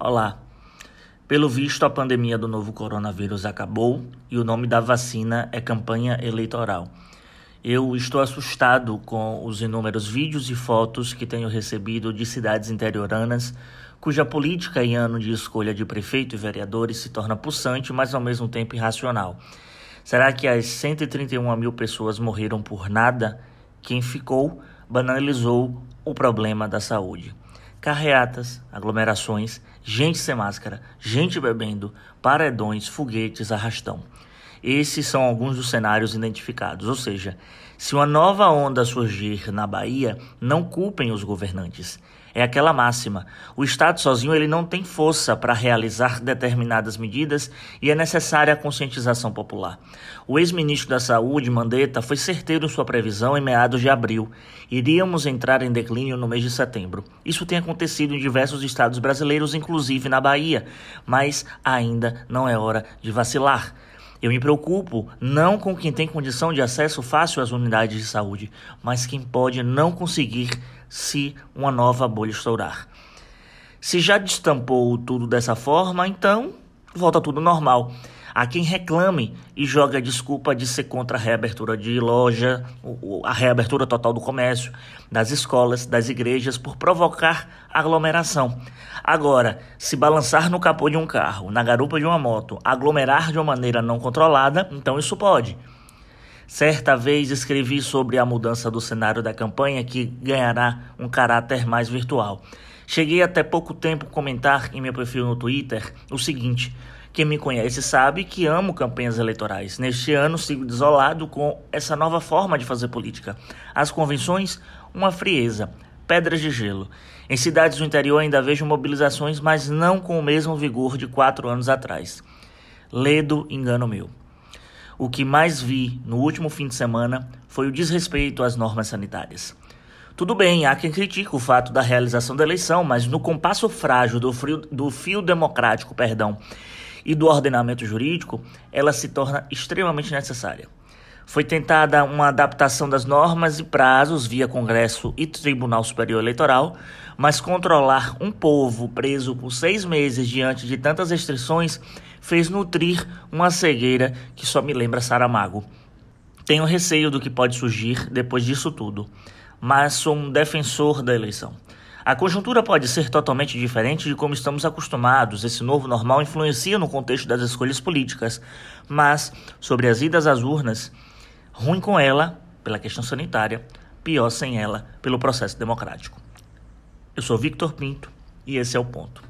Olá. Pelo visto, a pandemia do novo coronavírus acabou e o nome da vacina é campanha eleitoral. Eu estou assustado com os inúmeros vídeos e fotos que tenho recebido de cidades interioranas cuja política e ano de escolha de prefeito e vereadores se torna pulsante, mas ao mesmo tempo irracional. Será que as 131 mil pessoas morreram por nada? Quem ficou banalizou o problema da saúde carreatas, aglomerações, gente sem máscara, gente bebendo, paredões, foguetes, arrastão. Esses são alguns dos cenários identificados, ou seja, se uma nova onda surgir na Bahia, não culpem os governantes. É aquela máxima: o Estado sozinho ele não tem força para realizar determinadas medidas e é necessária a conscientização popular. O ex-ministro da Saúde, Mandetta, foi certeiro em sua previsão em meados de abril. Iríamos entrar em declínio no mês de setembro. Isso tem acontecido em diversos estados brasileiros, inclusive na Bahia, mas ainda não é hora de vacilar. Eu me preocupo não com quem tem condição de acesso fácil às unidades de saúde, mas quem pode não conseguir se uma nova bolha estourar. Se já destampou tudo dessa forma, então volta tudo normal. Há quem reclame e joga a desculpa de ser contra a reabertura de loja, a reabertura total do comércio, das escolas, das igrejas, por provocar aglomeração. Agora, se balançar no capô de um carro, na garupa de uma moto, aglomerar de uma maneira não controlada, então isso pode. Certa vez escrevi sobre a mudança do cenário da campanha que ganhará um caráter mais virtual. Cheguei até pouco tempo comentar em meu perfil no Twitter o seguinte: quem me conhece sabe que amo campanhas eleitorais. Neste ano sigo desolado com essa nova forma de fazer política. As convenções, uma frieza, pedras de gelo. Em cidades do interior ainda vejo mobilizações, mas não com o mesmo vigor de quatro anos atrás. Ledo engano meu. O que mais vi no último fim de semana foi o desrespeito às normas sanitárias. Tudo bem, há quem critique o fato da realização da eleição, mas no compasso frágil do, frio, do fio democrático, perdão, e do ordenamento jurídico, ela se torna extremamente necessária. Foi tentada uma adaptação das normas e prazos via Congresso e Tribunal Superior Eleitoral, mas controlar um povo preso por seis meses diante de tantas restrições fez nutrir uma cegueira que só me lembra Saramago. Tenho receio do que pode surgir depois disso tudo, mas sou um defensor da eleição. A conjuntura pode ser totalmente diferente de como estamos acostumados. Esse novo normal influencia no contexto das escolhas políticas, mas sobre as idas às urnas, ruim com ela pela questão sanitária, pior sem ela pelo processo democrático. Eu sou Victor Pinto e esse é o ponto.